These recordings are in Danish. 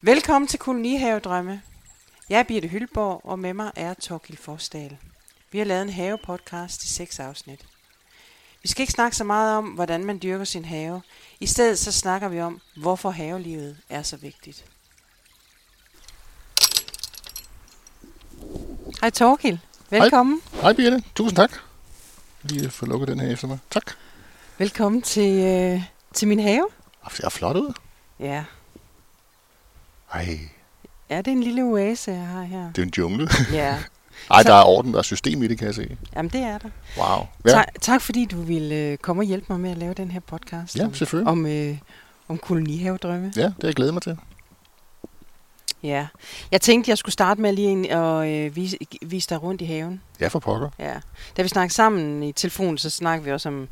Velkommen til Kolonihavedrømme. Jeg er Birte Hyldborg, og med mig er Torkild Forsdal. Vi har lavet en havepodcast i seks afsnit. Vi skal ikke snakke så meget om, hvordan man dyrker sin have. I stedet så snakker vi om, hvorfor havelivet er så vigtigt. Hej Torkild. Velkommen. Hej, Hej Birte. Tusind tak. Lige få lukket den her efter mig. Tak. Velkommen til, øh, til min have. Det ser flot ud. Ja. Ej, ja, det er en lille oase, jeg har her. det er en jungle. Ja, Ej, der er orden, der er system i det, kan jeg se. jamen det er der. Wow. Ja. Ja, Tak, fordi du ville øh, komme og hjælpe mig med at lave den her podcast. ja om, selvfølgelig. om, øh, om kolonihavedrømme. Ja, det har jeg glædet mig til. Ja. Jeg tænkte, jeg skulle starte med lige at øh, vise, vise dig rundt i haven. Ja, for pokker. Ja. Da vi snakkede sammen i telefonen, så snakkede vi også om,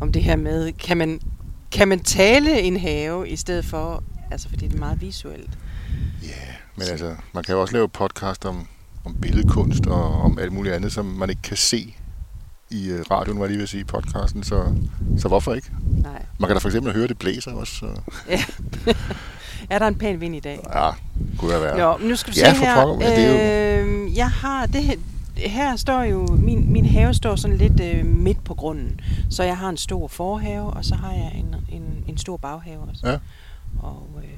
om det her med, kan man, kan man tale en have i stedet for, altså fordi det er meget visuelt. Ja, men altså, man kan jo også lave podcast om, om billedkunst og om alt muligt andet, som man ikke kan se i uh, radioen, var jeg lige vil sige, i podcasten. Så, så hvorfor ikke? Nej. Man kan da for eksempel høre, det blæser også. Så, Er der en pæn vind i dag? ja, kunne jeg være. Jo, nu skal du Ja, se her. pokker, men det er øh, jeg har det her, her står jo, min, min have står sådan lidt øh, midt på grunden. Så jeg har en stor forhave, og så har jeg en, en, en stor baghave også. Ja. Og øh,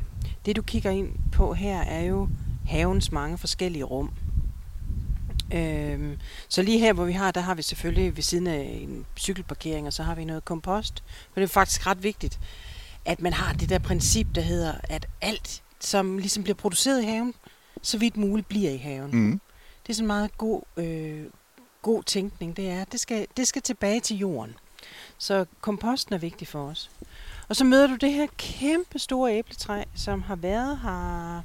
det du kigger ind på her er jo havens mange forskellige rum. Øhm, så lige her, hvor vi har, der har vi selvfølgelig ved siden af en cykelparkering, og så har vi noget kompost. For det er faktisk ret vigtigt, at man har det der princip, der hedder, at alt, som ligesom bliver produceret i haven, så vidt muligt bliver i haven. Mm. Det er sådan en meget god, øh, god tænkning, det er, det skal, det skal tilbage til jorden. Så komposten er vigtig for os. Og så møder du det her kæmpe store æbletræ, som har været her.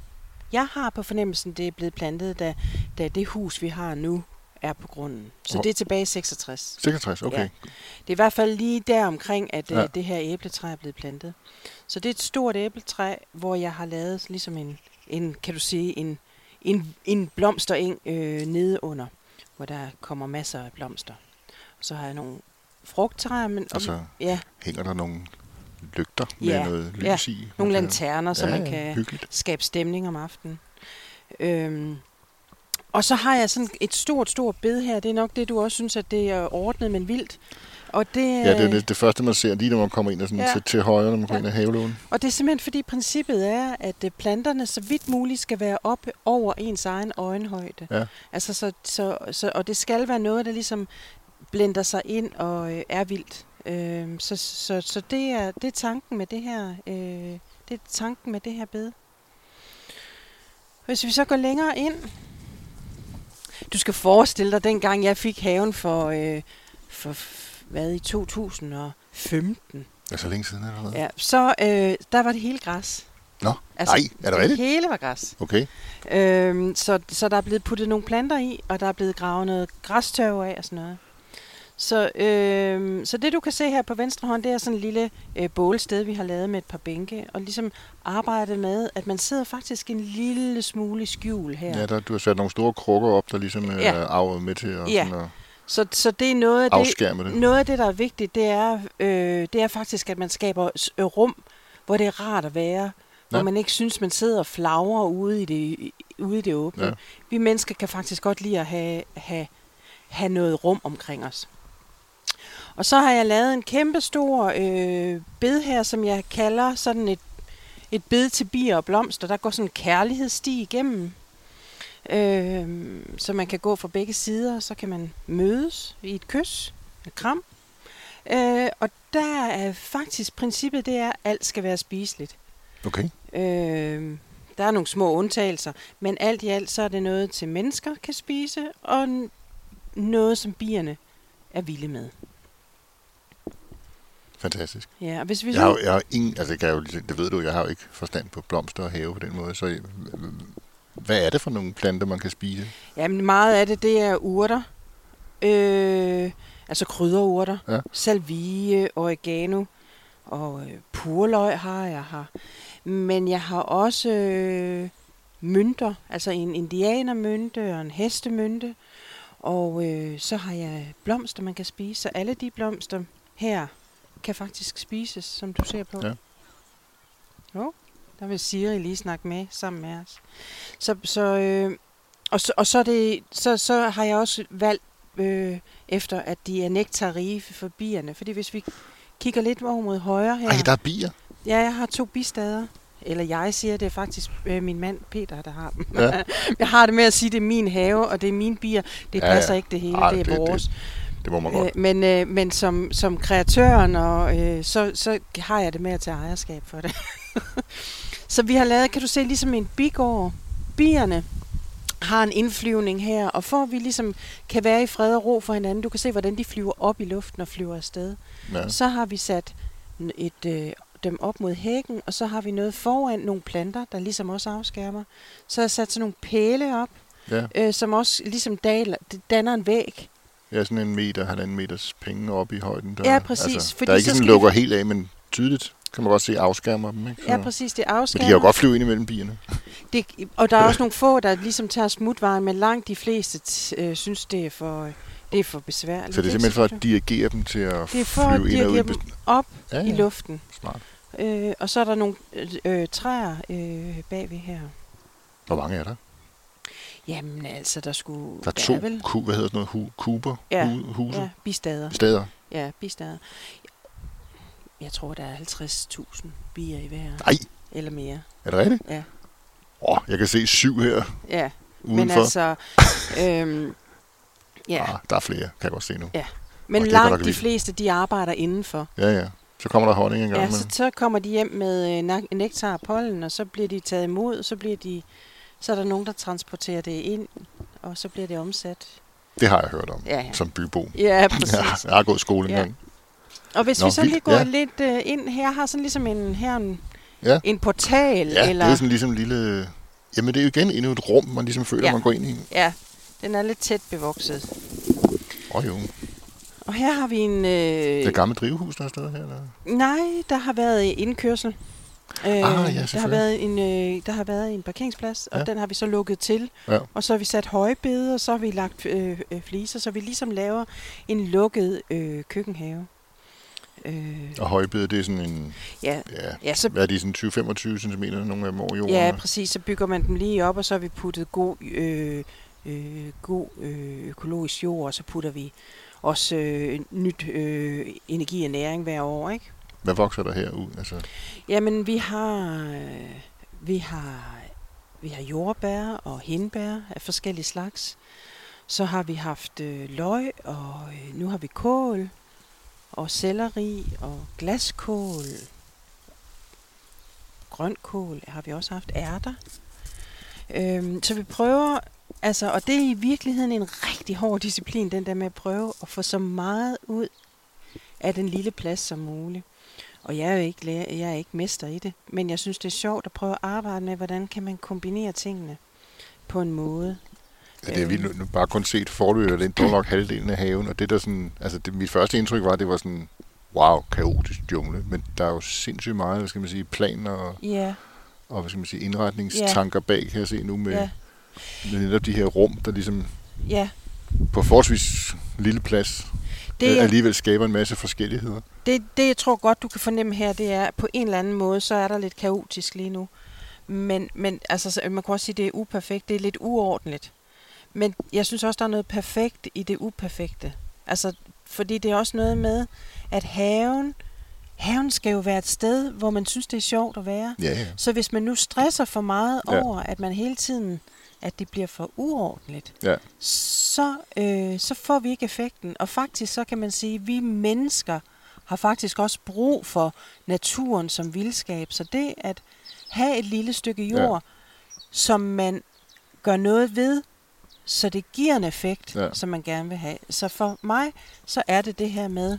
Jeg har på fornemmelsen, det er blevet plantet, da, da det hus, vi har nu, er på grunden. Så det er tilbage i 66. 66, okay. Ja. Det er i hvert fald lige der omkring, at Ja. ja. det her æbletræ er blevet plantet. Så det er et stort æbletræ, hvor jeg har lavet ligesom en, en kan du sige, en, en, en blomstereng øh, nede under, hvor der kommer masser af blomster. Og så har jeg nogle frugttræer, men Og så ja, hænger der nogle lygter med Ja, noget lys ja. i. nogle lanterner, så ja, man kan Hyggeligt. skabe stemning om aftenen. Øhm, og så har jeg sådan et stort, stort bed her. Det er nok det, du også synes, at det er ordnet, men vildt. Og det, Ja, det er det, det første, man ser, lige når man kommer ind og sådan Ja. til, til højre, når man kommer Ja. ind af havelågen. Og det er simpelthen fordi princippet er, at øh, planterne så vidt muligt skal være oppe over ens egen øjenhøjde. Ja. Altså så, så, så, og det skal være noget, der ligesom blender sig ind og øh, er vildt. Øh, så så, så det, er, det er tanken med det her. Øh, det er tanken med det her bed. Hvis vi så går længere ind. Du skal forestille dig, dengang jeg fik haven for, øh, for hvad, i 2015. Er så længe siden allerede? Ja, så øh, der var det hele græs. Nå, nej, er det rigtigt? hele var græs. Okay. Øhm, så, så der er blevet puttet nogle planter i, og der er blevet gravet noget græstørv af og sådan noget. Så, øhm, så det du kan se her på venstre hånd, det er sådan en lille øh, bålsted, vi har lavet med et par bænke, og ligesom arbejdet med, at man sidder faktisk en lille smule i skjul her. Ja, der, du har sat nogle store krukker op, der ligesom Ja. af med til at, Ja. sådan at Så, så det er noget af det, det. noget af det, der er vigtigt, det er, øh, det er faktisk, at man skaber øh, rum, hvor det er rart at være, hvor Ja. man ikke synes, man sidder og flagrer ude i det, ude i det åbne. Ja. Vi mennesker kan faktisk godt lide at have, have, have noget rum omkring os. Og så har jeg lavet en kæmpe stor øh, bed her, som jeg kalder sådan et, et bed til bier og blomster. Der går sådan en kærlighedssti igennem, øh, så man kan gå fra begge sider, så kan man mødes i et kys, et kram. Øh, og der er faktisk princippet, det er, at alt skal være spiseligt. Okay. Øh, der er nogle små undtagelser, men alt i alt så er det noget til mennesker kan spise, og noget som bierne er vilde med. Fantastisk. Ja, og hvis vi Jeg har, jeg har ingen, altså det, kan jeg jo, det ved du, jeg har jo ikke forstand på blomster og have på den måde, så øh, hvad er det for nogle planter, man kan spise? jamen meget af det, det er urter, øh, altså krydderurter, Ja. salvie, oregano og øh, purløg har jeg her. Men jeg har også øh, mønter, altså en indianermønte og en hestemønte. Og øh, så har jeg blomster, man kan spise. Så alle de blomster her kan faktisk spises, som du ser på. Ja. Jo. Der vil Siri lige snakke med sammen med os. Så, så, øh, og så, og så, det, så, så har jeg også valgt øh, efter, at de er nektarige for bierne. Fordi hvis vi kigger lidt over mod højre her. Ej, der er bier. Ja, jeg har to bistader. Eller jeg siger, det er faktisk øh, min mand Peter, der har dem. Ja. jeg har det med at sige, det er min have, og det er mine bier. Det Ja, passer ja. ikke det hele, Ej, det er det- vores. Det må man godt. Øh, men øh, men som, som kreatøren, og, øh, så, så har jeg det med at tage ejerskab for det. så vi har lavet, kan du se, ligesom en bigård. Bierne har en indflyvning her, og for at vi ligesom kan være i fred og ro for hinanden, du kan se, hvordan de flyver op i luften og flyver afsted, Ja. så har vi sat et, øh, dem op mod hækken, og så har vi noget foran, nogle planter, der ligesom også afskærmer. Så har jeg sat sådan nogle pæle op, Ja. øh, som også ligesom daler, det danner en væg. Ja, sådan en meter, halvanden meters penge oppe i højden. Der, Ja, præcis, Altså, fordi der er ikke så sådan lukker helt af, men tydeligt kan man godt se afskærmer dem. Ikke? Ja, præcis, det Men afskærmer. de kan jo godt flyve ind imellem bierne. Det, og der er også nogle få, der ligesom tager smutvejen, men langt de fleste øh, synes, det er for, det er for besværligt. Så det er simpelthen for så- at dirigere dem til at Det er for at ind og ud. dirigere i dem op Ja, i ja. luften. Smart. Øh, og så er der nogle øh, øh, træer øh, bagved her. Hvor mange er der? Jamen altså, der skulle... Der er to, vel... ku, hvad hedder sådan noget, hu, kuber, Ja, hu, huse, Ja, bistader. steder. Ja, bistader. Jeg tror, der er 50.000 bier i hver. Nej, Eller mere. er det rigtigt? Ja. Åh, jeg kan se syv her Ja, udenfor. men altså... øhm, ja, ah, der er flere, kan jeg godt se nu. men godt nok langt de vildt. fleste, de arbejder indenfor. Ja, ja. Så kommer der honning en gang Ja, så, så kommer de hjem med øh, nektar og pollen, og så bliver de taget imod, så bliver de, så er der nogen, der transporterer det ind, og så bliver det omsat. Det har jeg hørt om, Ja, ja. som bybo. Ja, præcis. Jeg har gået skole Ja. engang. Og hvis Nå, vi så lige går ja. lidt øh, ind her, har sådan ligesom en, her en, Ja. en portal, Ja, eller, det er sådan ligesom en lille... Jamen, det er jo igen endnu et rum, man ligesom føler, Ja. man går ind i. ja, den er lidt tæt bevokset. Åh oh, jo. Og her har vi en, Det øh, et gammelt drivhus, der er stadig her. Eller? nej, der har været indkørsel. Øh, ja, der har været en øh, der har været en parkeringsplads, og Ja. den har vi så lukket til. Ja. Og så har vi sat højbede, og så har vi lagt øh, øh, fliser, så vi ligesom laver en lukket øh, køkkenhave. Øh, Og højbede, det er sådan en... ja, Ja, ja, så, hvad er de, sådan 20-25 cm, nogle af dem over jorden? ja, præcis. Så bygger man dem lige op, og så har vi puttet god, øh, øh, god øh, økologisk jord, og så putter vi også øh, nyt øh, energi og næring hver år, ikke? Hvad vokser der her ud? Altså, Jamen, vi har, øh, vi har, vi har jordbær og hindbær af forskellige slags. Så har vi haft øh, løg, og øh, nu har vi kål, og selleri, og glaskål. Grønkål har vi også haft, ærter. Øhm, så vi prøver, altså, og det er i virkeligheden en rigtig hård disciplin, den der med at prøve at få så meget ud af den lille plads som muligt. Og jeg er jo ikke, lærer, jeg er ikke mester i det, men jeg synes, det er sjovt at prøve at arbejde med, hvordan kan man kombinere tingene på en måde. ja, det har vi nu, nu bare kun set forløbet, er dog nok halvdelen af haven, og det der sådan... Altså, det, mit første indtryk var, at det var sådan... Wow, kaotisk jungle, men der er jo sindssygt meget, hvad skal man sige, planer og, Ja, og hvad skal man sige, indretningstanker bag, kan jeg se nu med, ja, med netop de her rum, der ligesom ja. på forholdsvis lille plads Det, øh, alligevel skaber en masse forskelligheder. det, det, jeg tror godt, du kan fornemme her, det er, at på en eller anden måde, så er der lidt kaotisk lige nu. Men, men altså, så- man kan også sige, at det er uperfekt. Det er lidt uordentligt. Men jeg synes også, der er noget perfekt i det uperfekte. Altså, fordi det er også noget med, at haven, haven skal jo være et sted, hvor man synes, det er sjovt at være. Ja, ja. Så hvis man nu stresser for meget ja. over, at man hele tiden, at det bliver for uordentligt, Ja. så, øh, så får vi ikke effekten. Og faktisk så kan man sige, at vi mennesker har faktisk også brug for naturen som vildskab. Så det at have et lille stykke jord, Ja. som man gør noget ved, så det giver en effekt, ja. som man gerne vil have. Så for mig, så er det det her med,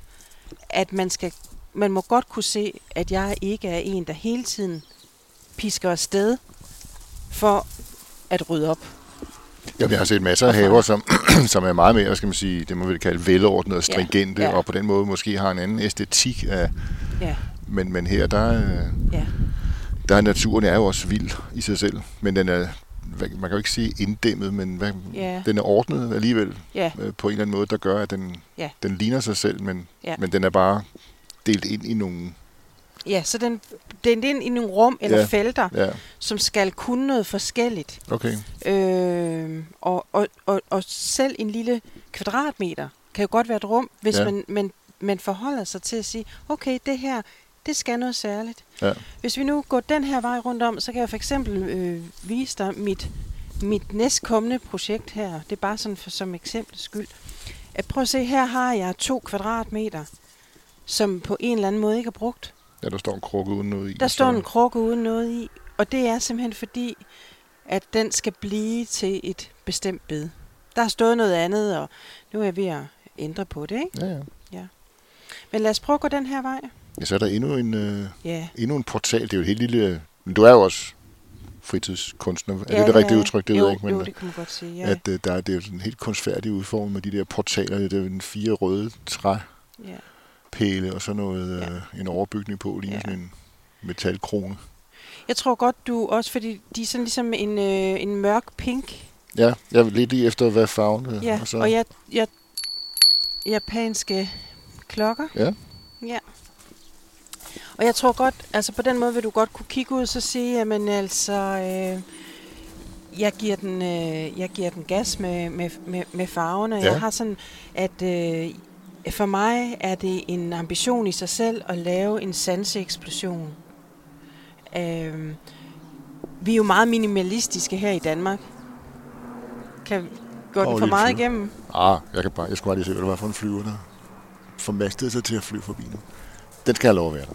at man skal man må godt kunne se, at jeg ikke er en, der hele tiden pisker afsted for at rydde op. Ja, jeg har set masser af haver, som, som er meget mere, skal man sige, det må vi kalde velordnet og Ja, stringente, ja. og på den måde måske har en anden æstetik. Af, Ja, men, men her, der, er- ja. der er naturen er jo også vild i sig selv, men den er, man kan jo ikke sige inddæmmet, men hvad, Ja. den er ordnet alligevel Ja, øh, på en eller anden måde, der gør, at den, Ja. den ligner sig selv, men, Ja. men den er bare delt ind i nogle Ja, så den, den er ind i nogle rum eller Ja. felter, Ja, som skal kunne noget forskelligt. okay. Øh, og, og, og, og selv en lille kvadratmeter kan jo godt være et rum, hvis Ja. man, man, man forholder sig til at sige, okay, det her, det skal noget særligt. Ja. Hvis vi nu går den her vej rundt om, så kan jeg for eksempel øh, vise dig mit, mit næstkommende projekt her. Det er bare sådan for, som eksempel skyld. At prøv at se, her har jeg to kvadratmeter, som på en eller anden måde ikke er brugt. Ja, der står en krukke uden noget i. Der og står en krukke uden noget i, og det er simpelthen fordi, at den skal blive til et bestemt bed. Der har stået noget andet, og nu er jeg ved at ændre på det, ikke? Ja, ja. Men lad os prøve at gå den her vej. ja. så er der endnu en, øh, Ja, endnu en portal. Det er jo et helt lille... Men du er jo også fritidskunstner. Er ja, det det rigtige udtryk? Det jo, ved jeg ikke. Men Jo, det kan man godt sige, ja. at øh, der er, det er jo sådan helt kunstfærdigt udformet med de der portaler. Det er jo den fire røde træpæle ja. Og så noget, Ja. øh, en overbygning på, ligner Ja. sådan en metalkrone. Jeg tror godt, du også, fordi de er sådan ligesom en, øh, en mørk pink. Ja, jeg er lidt i efter, hvad farven er. Ja, og så, og jeg, jeg, japanske klokker. Ja. Ja. Og jeg tror godt, altså på den måde vil du godt kunne kigge ud og så sige, jamen altså, øh, jeg, giver den, øh, jeg giver den gas med, med, med, med farverne. Ja. Jeg har sådan, at øh, for mig er det en ambition i sig selv at lave en sanseeksplosion. Øh, vi er jo meget minimalistiske her i Danmark. Kan gå Åh, den for meget flyve. igennem? Ah, jeg, kan bare, jeg skulle bare lige se, hvad det var for en flyver, der formastede sig til at flyve forbi nu. Den skal have lov at være der.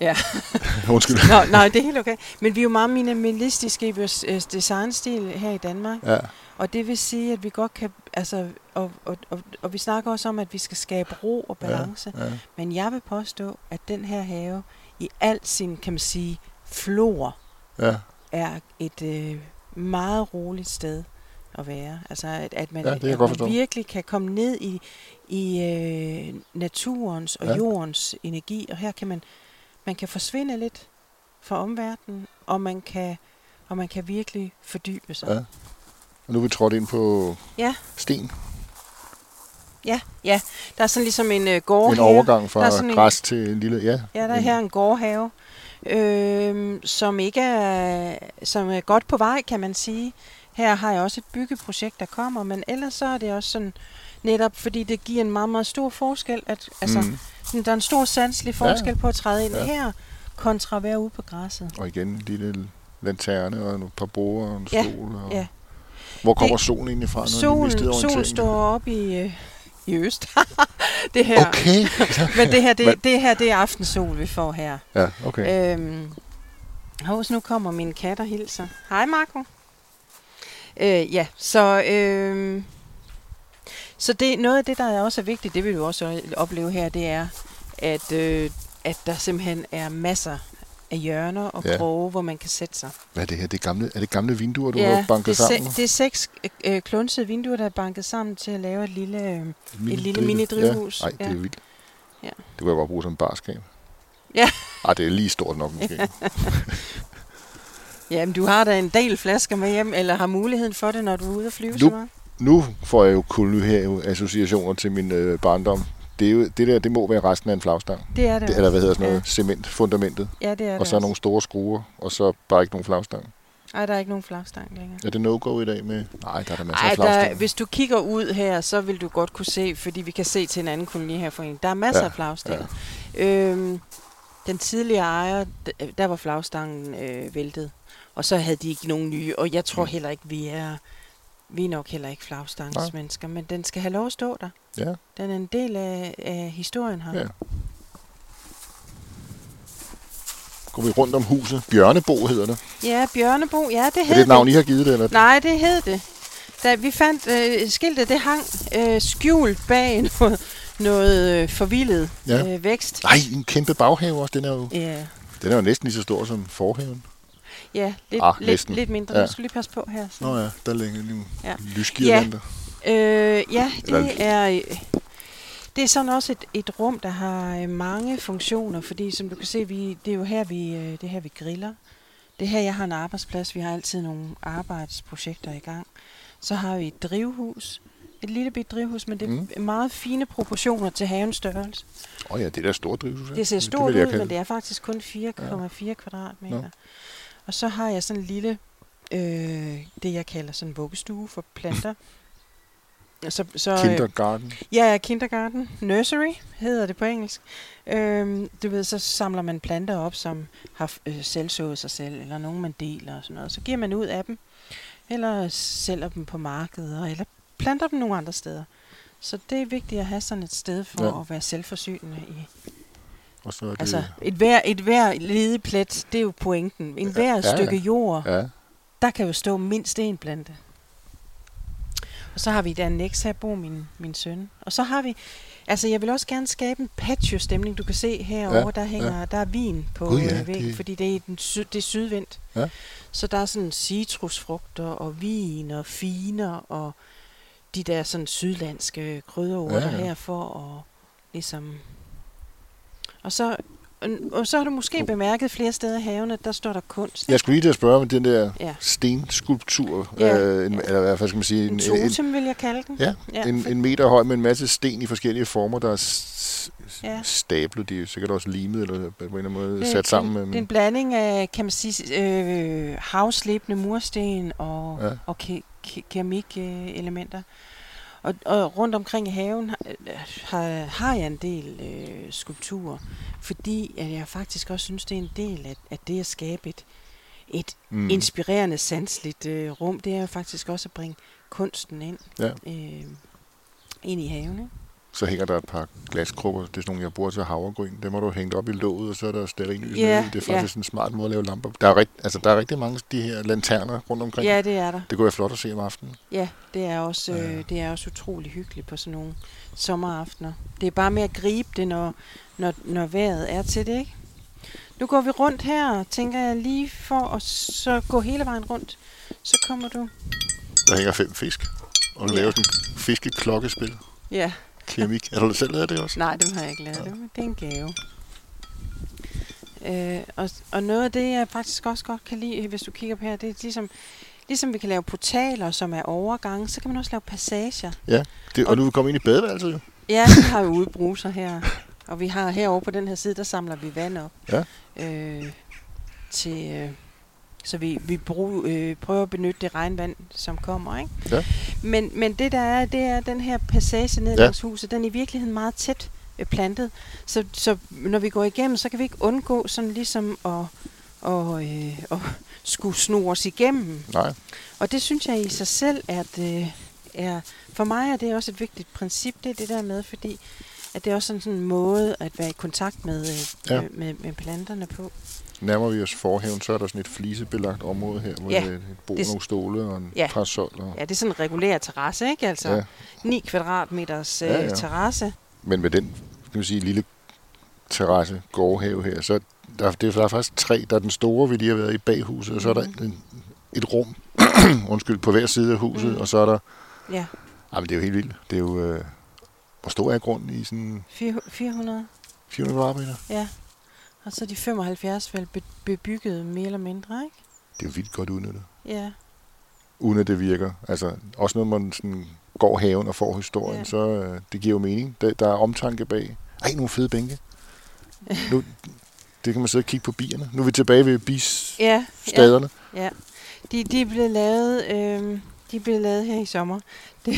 Ja. Undskyld. Nå, nej, det er helt okay. Men vi er jo meget minimalistiske i vores øh, designstil her i Danmark. Ja, Og det vil sige, at vi godt kan... Altså, og, og, og, og vi snakker også om, at vi skal skabe ro og balance. Ja. ja. Men jeg vil påstå, at den her have i al sin, kan man sige, flor, ja. er et øh, meget roligt sted at være. Altså, at, at man, Ja, at man forstå. virkelig kan komme ned i, i øh, naturens og ja. jordens energi. Og her kan man, man kan forsvinde lidt fra omverdenen, og man kan, og man kan virkelig fordybe sig. Ja. Og nu er vi trådt ind på Ja. sten. Ja, ja. Der er sådan ligesom en øh, gårdhave. en overgang Der fra er sådan en- græs til en lille... Ja, Ja, der er en, her en gårdhave, øh, som ikke er, som er godt på vej, kan man sige. Her har jeg også et byggeprojekt, der kommer, men ellers så er det også sådan, netop fordi det giver en meget, meget stor forskel, at altså, Mm. mm. der er en stor sanselig forskel på at træde ind Ja. ja. her, kontra at være ude på græsset. Og igen en lille lanterne og et par borer og en Ja, stol. Og ja. Hvor kommer Det- solen egentlig fra? Solen, solen står op i, øh, i øst. det her. Okay. Men det her, det, det her, det er aftensol, vi får her. ja, okay. Øhm, hos, nu kommer min kat og hilser. Hej, Marco. Øh, ja, så, øh, så det, noget af det, der også er vigtigt, det vil du også opleve her, det er, at, øh, at der simpelthen er masser af hjørner og Ja. kroge, hvor man kan sætte sig. Hvad er det her? Det er, gamle, er det gamle vinduer, du har banket det, er se- sammen? det er seks øh, klunsede vinduer, der er banket sammen til at lave et lille... Øh, Mini- lille mini-drivhus. Ja. Ej, det er Ja. vildt. Ja. Det kunne jeg godt bruge som barskab. Ja. Ej, det er lige stort nok måske. jamen, du har da en del flasker med hjem, eller har muligheden for det, når du er ude at flyve Nu- så meget? nu får jeg jo kun her associationer til min øh, barndom. Det, er jo, det der, det må være resten af en flagstang. Det er det, Det, eller hvad hedder sådan noget? Ja. Cement, fundamentet. Ja, det er Og det så også. nogle store skruer, og så bare ikke nogen flagstang. Ej, der er ikke nogen flagstang længere. Er det no-go i dag med... Nej, der er der masser Ej, af der, flagstang. hvis du kigger ud her, så vil du godt kunne se, fordi vi kan se til en anden koloni her for en. Der er masser Ja, af flagstænger. Ja. Øhm, den tidligere ejer, der var flagstangen øh, væltet. Og så havde de ikke nogen nye. Og jeg tror Mm. heller ikke, vi er... Vi er nok heller ikke flagstangsmennesker, men den skal have lov at stå der. Ja, Den er en del af, af historien her. ja. Går vi rundt om huset. Bjørnebo hedder det. ja Bjørnebo, ja, det Er hed det et navn, I har givet det? Eller? Nej, det hed det. Da vi fandt øh, skiltet, det hang øh, skjult bag noget, noget øh, forvildet ja. øh, vækst. Nej, en kæmpe baghave også. Den er jo, Ja, den er jo næsten lige så stor som forhaven. Ja lidt, Ah, lidt, næsten. lidt mindre. Ja. Ja. Du skal lige passe på her. Så. Nå ja, der ligger nogle ja. Ja. lysgirlander. Øh, ja, Eller- det er, øh, det er sådan også et, et rum, der har øh, mange funktioner, fordi som du kan se, vi, det er jo her, vi, øh, det er her, vi griller. Det er her, jeg har en arbejdsplads. Vi har altid nogle arbejdsprojekter i gang. Så har vi et drivhus. Et lille bit drivhus, men det er Mm. meget fine proportioner til havens størrelse. Åh oh ja, det er da stort drivhus. ja. Det ser stort jeg ud, men det er faktisk kun 4,4 ja. kvadratmeter. Nå. Og så har jeg sådan en lille, øh, det jeg kalder sådan en vuggestue for planter. Så, så, øh, Kindergarten. Ja, kindergarten. Nursery hedder det på engelsk. Øhm, du ved, så samler man planter op, som har øh, selvsået sig selv, eller nogen man deler og sådan noget. Så giver man ud af dem, eller sælger dem på markeder, eller planter dem nogle andre steder. Så det er vigtigt at have sådan et sted for ja. at være selvforsynende i. Og så er det... Altså, et hver, et hver ledig plet, det er jo pointen. En hver Ja, ja. stykke jord, Ja, der kan jo stå mindst en plante. Og så har vi et annex her, bor min, min søn. Og så har vi, altså jeg vil også gerne skabe en patio-stemning. Du kan se herovre, Ja, der hænger, ja. der er vin på Gud, ja, øh, væggen, det- fordi det er, den sy, det er sydvendt. Ja. Så der er sådan citrusfrugter og vin og finer og de der sådan sydlandske krydderurter ja. ja. her for at ligesom... Og så, og så har du måske bemærket flere steder i haven, at der står der kunst. jeg skulle lige til at spørge om den der Ja. stenskulptur, Ja. øh, en, eller hvad skal man sige, En totem, vil jeg kalde den. ja, Ja, en, en meter høj med en masse sten i forskellige former, der er Ja. stablet. De er sikkert også limet, eller på en eller anden måde Det sat sammen. Det, det er med, en blanding af, kan man sige, øh, havslebende mursten og, Ja. ja. og ke- ke- keramikelementer. Og, og rundt omkring i haven har, har, jeg en del øh, skulpturer, fordi at jeg faktisk også synes, det er en del af, af det at skabe et, et mm. inspirerende, sansligt øh, rum. Det er jo faktisk også at bringe kunsten ind, Ja. øh, ind i haven. Ikke? Så hænger der et par glaskrupper. Det er sådan nogle, jeg bruger til havregryn. Dem har du hængt op i låget, og så er der stearinlys Ja, nede i. Det er faktisk ja. en smart måde at lave lamper. Der er, rigt, altså, der er rigtig mange af de her lanterner rundt omkring. Ja, det er der. Det kunne være flot at se om aftenen. Ja, det er også Ja. øh, det er også utrolig hyggeligt på sådan nogle sommeraftener. Det er bare med at gribe det, når, når, når vejret er til det, ikke? Nu går vi rundt her, tænker jeg lige for at så gå hele vejen rundt. Så kommer du. Der hænger fem fisk. Og du Ja. laver sådan en fiskeklokkespil. Ja, Keramik. Har du selv lavet det også? nej, dem har jeg ikke lavet. Det, det er en gave. Øh, og, og noget af det, jeg faktisk også godt kan lide, hvis du kigger på her, det er ligesom, ligesom vi kan lave portaler, som er overgange, så kan man også lave passager. Det, og Og- nu er vi kommet ind i badeværelset jo. Ja, vi har jo udbruser her. Og vi har herovre på den her side, der samler vi vand op. Ja. Øh, til, øh, så vi, vi brug, øh, prøver at benytte det regnvand, som kommer. Ikke? Ja. Men, men det der er, det er den her passage ned Ja. langs huset, den er i virkeligheden meget tæt øh, plantet. Så, så når vi går igennem, så kan vi ikke undgå sådan ligesom at, og, øh, at skulle snore os igennem. Nej. Og det synes jeg i sig selv er, det, er for mig er det også et vigtigt princip, det er det der med, fordi at det er også sådan, sådan en måde at være i kontakt med, øh, Ja. med, med planterne på. Nærmer vi os forhaven, så er der sådan et flisebelagt område her, hvor Ja. det er et bord, Det- nogle stole og en Ja. parasol. Og, Ja, det er sådan en regulær terrasse, ikke? Altså ja. ja. 9 kvadratmeters øh, Ja, ja, ja. terrasse. Men med den kan man sige, lille terrasse, gårdhave her, så der, det er, der er faktisk tre. Der er den store, vi lige har været i baghuset, og så er der Mhm. en, et rum, undskyld, på hver side af huset, Mhm. og så er der, Ja, jamen det er jo helt vildt. Det er jo, øh, hvor stor er grunden i sådan 400, 400 kvadratmeter? ja. Og så de 75 vel be- bebygget mere eller mindre, ikke? Det er jo vildt godt udnyttet. Ja, Uden at det virker. Altså, også når man sådan går haven og får historien, Ja. så øh, det giver jo mening. Der, der er omtanke bag. Ej, nogle fede bænke. Nu, det kan man sidde og kigge på bierne. Nu er vi tilbage ved ja, bisstaderne. ja. De, de blev lavet, øh, de blev lavet her i sommer. Det,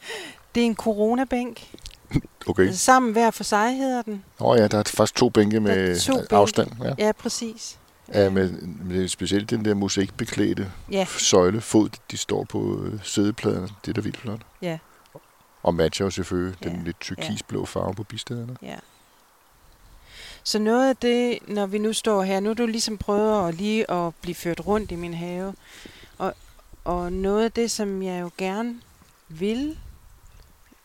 det er en coronabænk. Okay. Sammen hver for sig hedder den. Åh oh, ja, der er faktisk to bænke med to bænke. afstand. Ja. Ja, præcis. Ja, med, med specielt den der mosaikbeklædte Ja, søjle, fod, de står på øh, sædepladerne. Det er da vildt flot. ja, Og matcher jo selvfølgelig den Ja, lidt turkisblå farve på bistaderne. ja. Så noget af det, når vi nu står her, nu er du ligesom prøvet at lige at blive ført rundt i min have. Og, og noget af det, som jeg jo gerne vil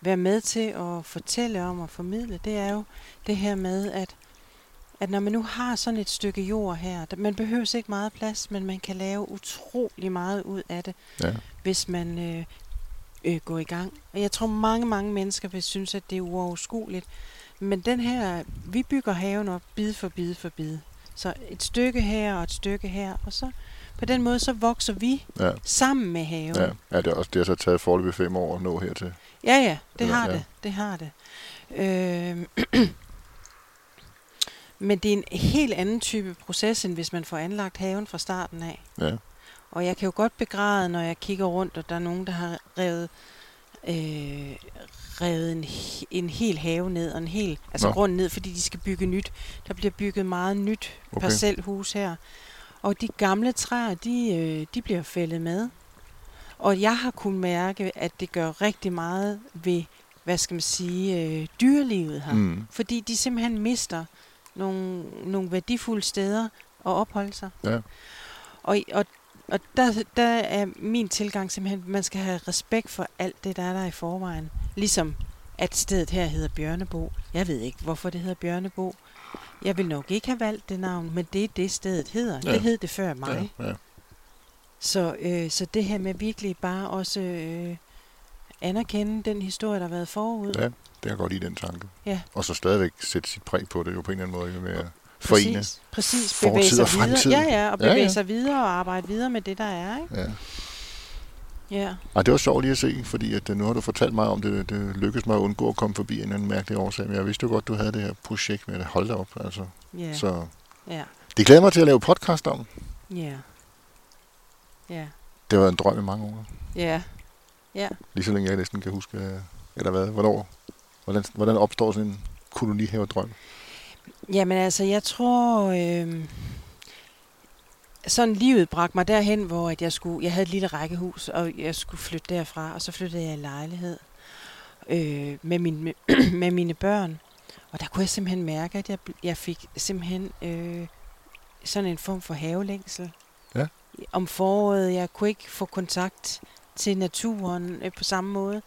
være med til at fortælle om og formidle, det er jo det her med, at, at når man nu har sådan et stykke jord her, der- man behøver ikke meget plads, men man kan lave utrolig meget ud af det, Ja. hvis man øh, øh, går i gang. Og jeg tror, mange, mange mennesker vil synes, at det er uoverskueligt. Men den her, vi bygger haven op bid for bid for bid. Så et stykke her og et stykke her, og så på den måde, så vokser vi Ja. sammen med haven. Ja, ja det, er også, det har så taget forløbig fem år at nå hertil. Ja, ja, det Eller- har ja. det. Det har det. Øh, men det er en helt anden type proces, end hvis man får anlagt haven fra starten af. Ja. Og jeg kan jo godt begræde, når jeg kigger rundt, og der er nogen, der har revet, øh, revet en, en hel have ned, og en hel altså Nå. grund ned, fordi de skal bygge nyt. Der bliver bygget meget nyt okay. parcelhus her. Og de gamle træer, de, øh, de bliver fældet med. Og jeg har kunnet mærke, at det gør rigtig meget ved, hvad skal man sige, øh, dyrelivet her. Mm. Fordi de simpelthen mister nogle, nogle værdifulde steder at opholde sig. Ja. Og, og, og der, der er min tilgang simpelthen, at man skal have respekt for alt det, der er der i forvejen. Ligesom at stedet her hedder Bjørnebo. Jeg ved ikke, hvorfor det hedder Bjørnebo. Jeg vil nok ikke have valgt det navn, men det er det, stedet hedder. Ja. Det hed det før mig. Ja, ja. Så, øh, så det her med virkelig bare også øh, anerkende den historie, der har været forud. ja, det jeg godt lide den tanke. Ja. Og så stadigvæk sætte sit præg på det jo på en eller anden måde med at forene. Præcis, præcis. fortid Bevæge sig og fremtid. videre. Ja, ja, og Ja, bevæge ja. sig videre og arbejde videre med det, der er. Ikke? Ja. Ja. Ej, det var sjovt lige at se, fordi at, øh, nu har du fortalt mig om det. Det lykkedes mig at undgå at komme forbi en eller anden mærkelig årsag. Men jeg vidste jo godt, du havde det her projekt med det. Hold da op, altså. Ja. Så Ja. det glæder mig til at lave podcast om. Ja. Ja. Det været en drøm i mange år. Ja. Ja. Lige så længe jeg næsten kan huske, eller hvad, hvornår, hvordan, hvordan opstår sådan en kolonihavedrøm? Jamen altså, jeg tror... Øh, sådan livet bragte mig derhen, hvor at jeg skulle, jeg havde et lille rækkehus, og jeg skulle flytte derfra, og så flyttede jeg i lejlighed øh, med, min, med, med mine børn. Og der kunne jeg simpelthen mærke, at jeg, jeg fik simpelthen øh, sådan en form for havelængsel. Om foråret, jeg kunne ikke få kontakt til naturen øh, på samme måde.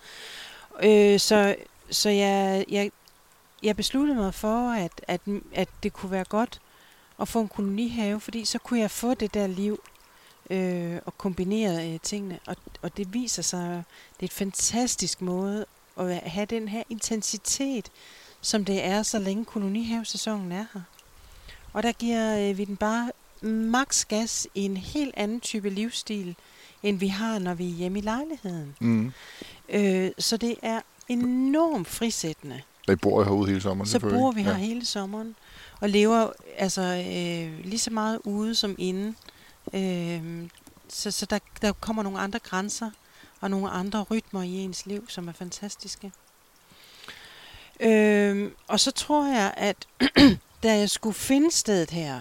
Øh, så så jeg, jeg, jeg besluttede mig for, at, at, at det kunne være godt at få en kolonihave, fordi så kunne jeg få det der liv øh, og kombinere øh, tingene. Og, og det viser sig, det er et fantastisk måde at have den her intensitet, som det er, så længe kolonihavesæsonen er her. Og der giver øh, vi den bare maks gas i en helt anden type livsstil, end vi har, når vi er hjemme i lejligheden. Mm. Øh, så det er enormt frisættende. Der bor jeg herude hele sommeren. Så bor vi her ja. hele sommeren og lever altså øh, lige så meget ude som inde. Øh, så så der, der kommer nogle andre grænser og nogle andre rytmer i ens liv, som er fantastiske. Øh, og så tror jeg, at da jeg skulle finde stedet her,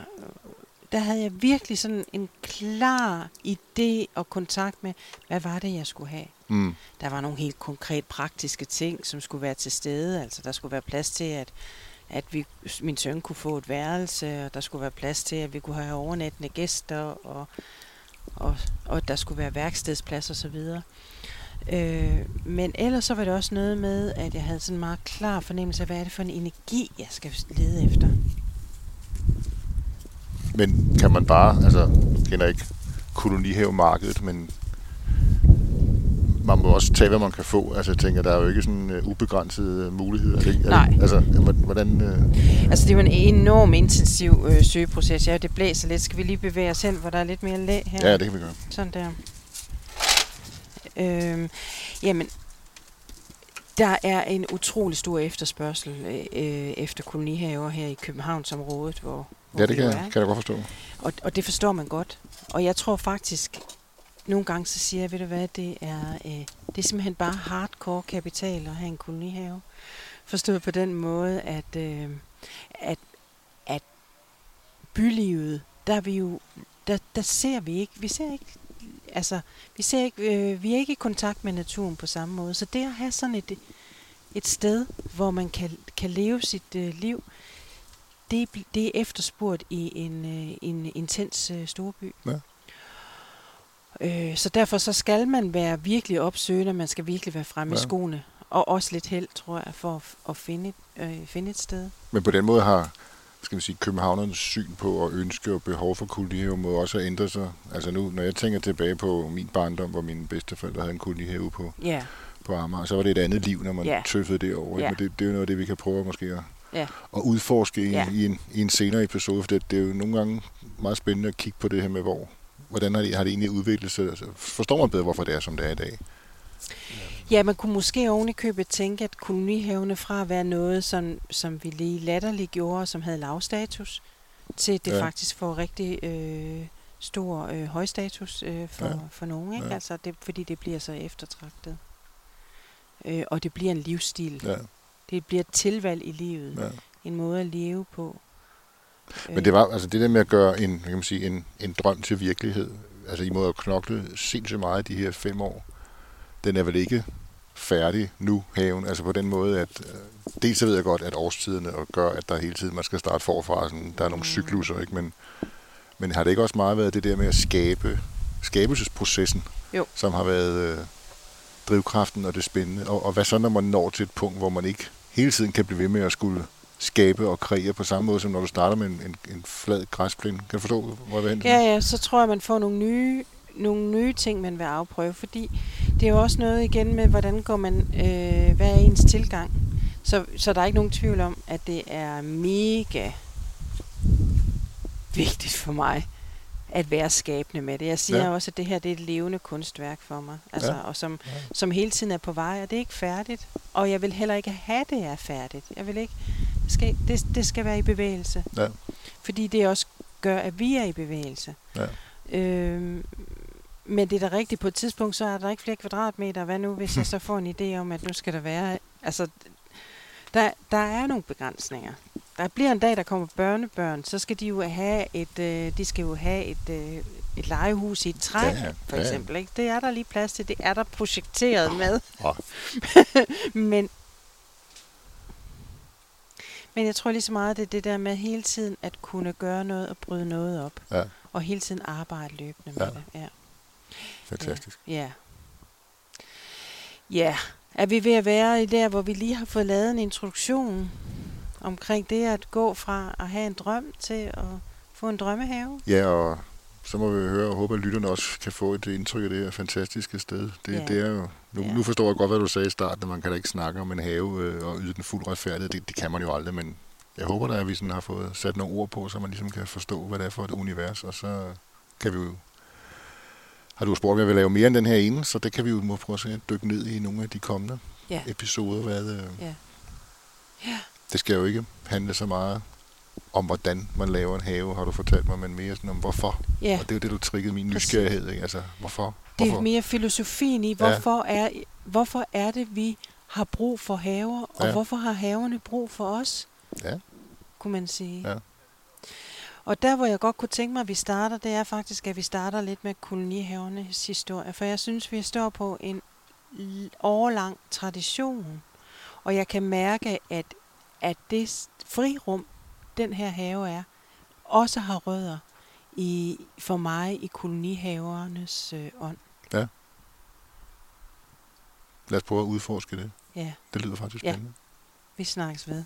der havde jeg virkelig sådan en klar idé og kontakt med, hvad var det, jeg skulle have. Mm. Der var nogle helt konkret praktiske ting, som skulle være til stede. Altså, der skulle være plads til, at, at vi, min søn kunne få et værelse, og der skulle være plads til, at vi kunne have overnattende gæster, og, og, og der skulle være værkstedsplads og så videre. Øh, men ellers så var det også noget med, at jeg havde sådan en meget klar fornemmelse af, hvad er det for en energi, jeg skal lede efter. Men kan man bare, altså, jeg kender ikke kolonihavemarkedet, men man må også tage, hvad man kan få. Altså, jeg tænker, der er jo ikke sådan uh, ubegrænsede muligheder. Er det, ikke? Er Nej. Det, altså, hvordan... Uh, Altså, det er jo en enorm intensiv øh, søgeproces. Ja, det blæser lidt. Skal vi lige bevæge os hen, hvor der er lidt mere læ her? ja, det kan vi gøre. Sådan der. Øhm, jamen, der er en utrolig stor efterspørgsel øh, øh, efter kolonihaver her i Københavnsområdet, hvor Ja, det kan, er. kan jeg godt forstå. Og, og det forstår man godt. Og jeg tror faktisk, nogle gange så siger jeg, ved du hvad, det er, øh, det er simpelthen bare hardcore kapital at have en kolonihave. Forstået på den måde, at, øh, at, at bylivet, der er vi jo, der, der ser vi ikke, vi ser ikke, altså, vi ser ikke, øh, vi er ikke i kontakt med naturen på samme måde. Så det at have sådan et, et sted, hvor man kan, kan leve sit øh, liv, det, er det er efterspurgt i en, øh, en intens øh, storby. Ja. Øh, så derfor så skal man være virkelig opsøgende, man skal virkelig være fremme ja. i skoene, og også lidt held, tror jeg, for at, at finde, et, øh, finde et sted. Men på den måde har skal vi sige, københavnernes syn på og ønske og behov for kolonihave må også have ændret sig. Altså nu, når jeg tænker tilbage på min barndom, hvor mine bedsteforældre havde en kolonihave på, Ja, på Amager, så var det et andet liv, når man ja. tøffede det over. Ja. Men det, det er jo noget af det, vi kan prøve måske at, Ja. at udforske i, Ja. i, en, i en senere episode, for det, det er jo nogle gange meget spændende at kigge på det her med, hvor, hvordan har det, har det egentlig udviklet sig? Altså, forstår man bedre, hvorfor det er, som det er i dag? Ja, man kunne måske oven i købet tænke, at kolonihavene fra at være noget, som, som vi lige latterligt gjorde, som havde lav status, til det Ja. faktisk får rigtig øh, stor øh, højstatus øh, for, Ja. for nogen. Ikke? Ja. Altså det, fordi det bliver så eftertragtet. Øh, og det bliver en livsstil. Ja, Det bliver et tilvalg i livet. ja. En måde at leve på. Men det var altså det der med at gøre en, kan man sige, en, en drøm til virkelighed. Altså I må have knoklet sindssygt meget de her fem år. Den er vel ikke færdig nu, haven. Altså på den måde, at øh, dels så ved jeg godt, at årstiderne og gør, at der hele tiden, man skal starte forfra, sådan, der er nogle Mm. cykluser, ikke? Men, men har det ikke også meget været det der med at skabe, skabelsesprocessen, Jo. som har været øh, drivkraften og det spændende? Og, og hvad så, når man når til et punkt, hvor man ikke hele tiden kan blive ved med at skulle skabe og kreere på samme måde, som når du starter med en, en, en flad græsplæne. Kan du forstå, hvor jeg vil? Ja, ja, så tror jeg, man får nogle nye, nogle nye ting, man vil afprøve, fordi det er jo også noget igen med, hvordan går man, øh, hvad er ens tilgang. Så, så der er ikke nogen tvivl om, at det er mega vigtigt for mig at være skabende med det. Jeg siger Ja. også, at det her det er et levende kunstværk for mig, altså, ja. og som, Ja. som hele tiden er på vej, og det er ikke færdigt. Og jeg vil heller ikke have, det er færdigt. Jeg vil ikke, det skal, det, det skal være i bevægelse. Ja. Fordi det også gør, at vi er i bevægelse. Ja. Øhm, men det er da rigtigt, på et tidspunkt, så er der ikke flere kvadratmeter. Hvad nu, hvis jeg så får en idé om, at nu skal der være... Altså, der, der er nogle begrænsninger. Der bliver en dag, der kommer børnebørn, så skal de jo have et, øh, de skal jo have et, øh, et legehus i et træ, Ja, ja, for ja. eksempel. Ikke? Det er der lige plads til. Det er der projekteret med. Men, men jeg tror lige så meget, det er det der med hele tiden at kunne gøre noget og bryde noget op. Ja. Og hele tiden arbejde løbende med Ja. det. Ja. Fantastisk. Ja. Ja. Er vi ved at være i der, hvor vi lige har fået lavet en introduktion omkring det at gå fra at have en drøm til at få en drømmehave? Ja, og så må vi høre og håbe, at lytterne også kan få et indtryk af det her fantastiske sted. Det, Ja. det er jo, nu, Ja. nu forstår jeg godt, hvad du sagde i starten, at man kan da ikke snakke om en have øh, og yde den fuld retfærdighed. Det, det kan man jo aldrig, men jeg håber da, at vi sådan har fået sat nogle ord på, så man ligesom kan forstå, hvad det er for et univers, og så kan vi jo... Har du spurgt, om jeg vil lave mere end den her ene, så det kan vi jo må prøve at dykke ned i nogle af de kommende Ja. episoder. Hvad, øh, Ja. Ja. Det skal jo ikke handle så meget om, hvordan man laver en have, har du fortalt mig, men mere sådan om, hvorfor. Ja. Og det er jo det, du triggede min Præcis. nysgerrighed, ikke? Altså, hvorfor? Det er mere filosofien i, hvorfor, er, hvorfor er det, vi har brug for haver, og Ja. hvorfor har haverne brug for os, Ja. kunne man sige. Ja. Og der, hvor jeg godt kunne tænke mig, at vi starter, det er faktisk, at vi starter lidt med kolonihavernes historie. For jeg synes, vi står på en årlang tradition. Og jeg kan mærke, at, at det frirum, den her have er, også har rødder i, for mig i kolonihavernes øh, ånd. Lad os prøve at udforske det. Ja, Det lyder faktisk Ja. spændende. vi snakkes ved.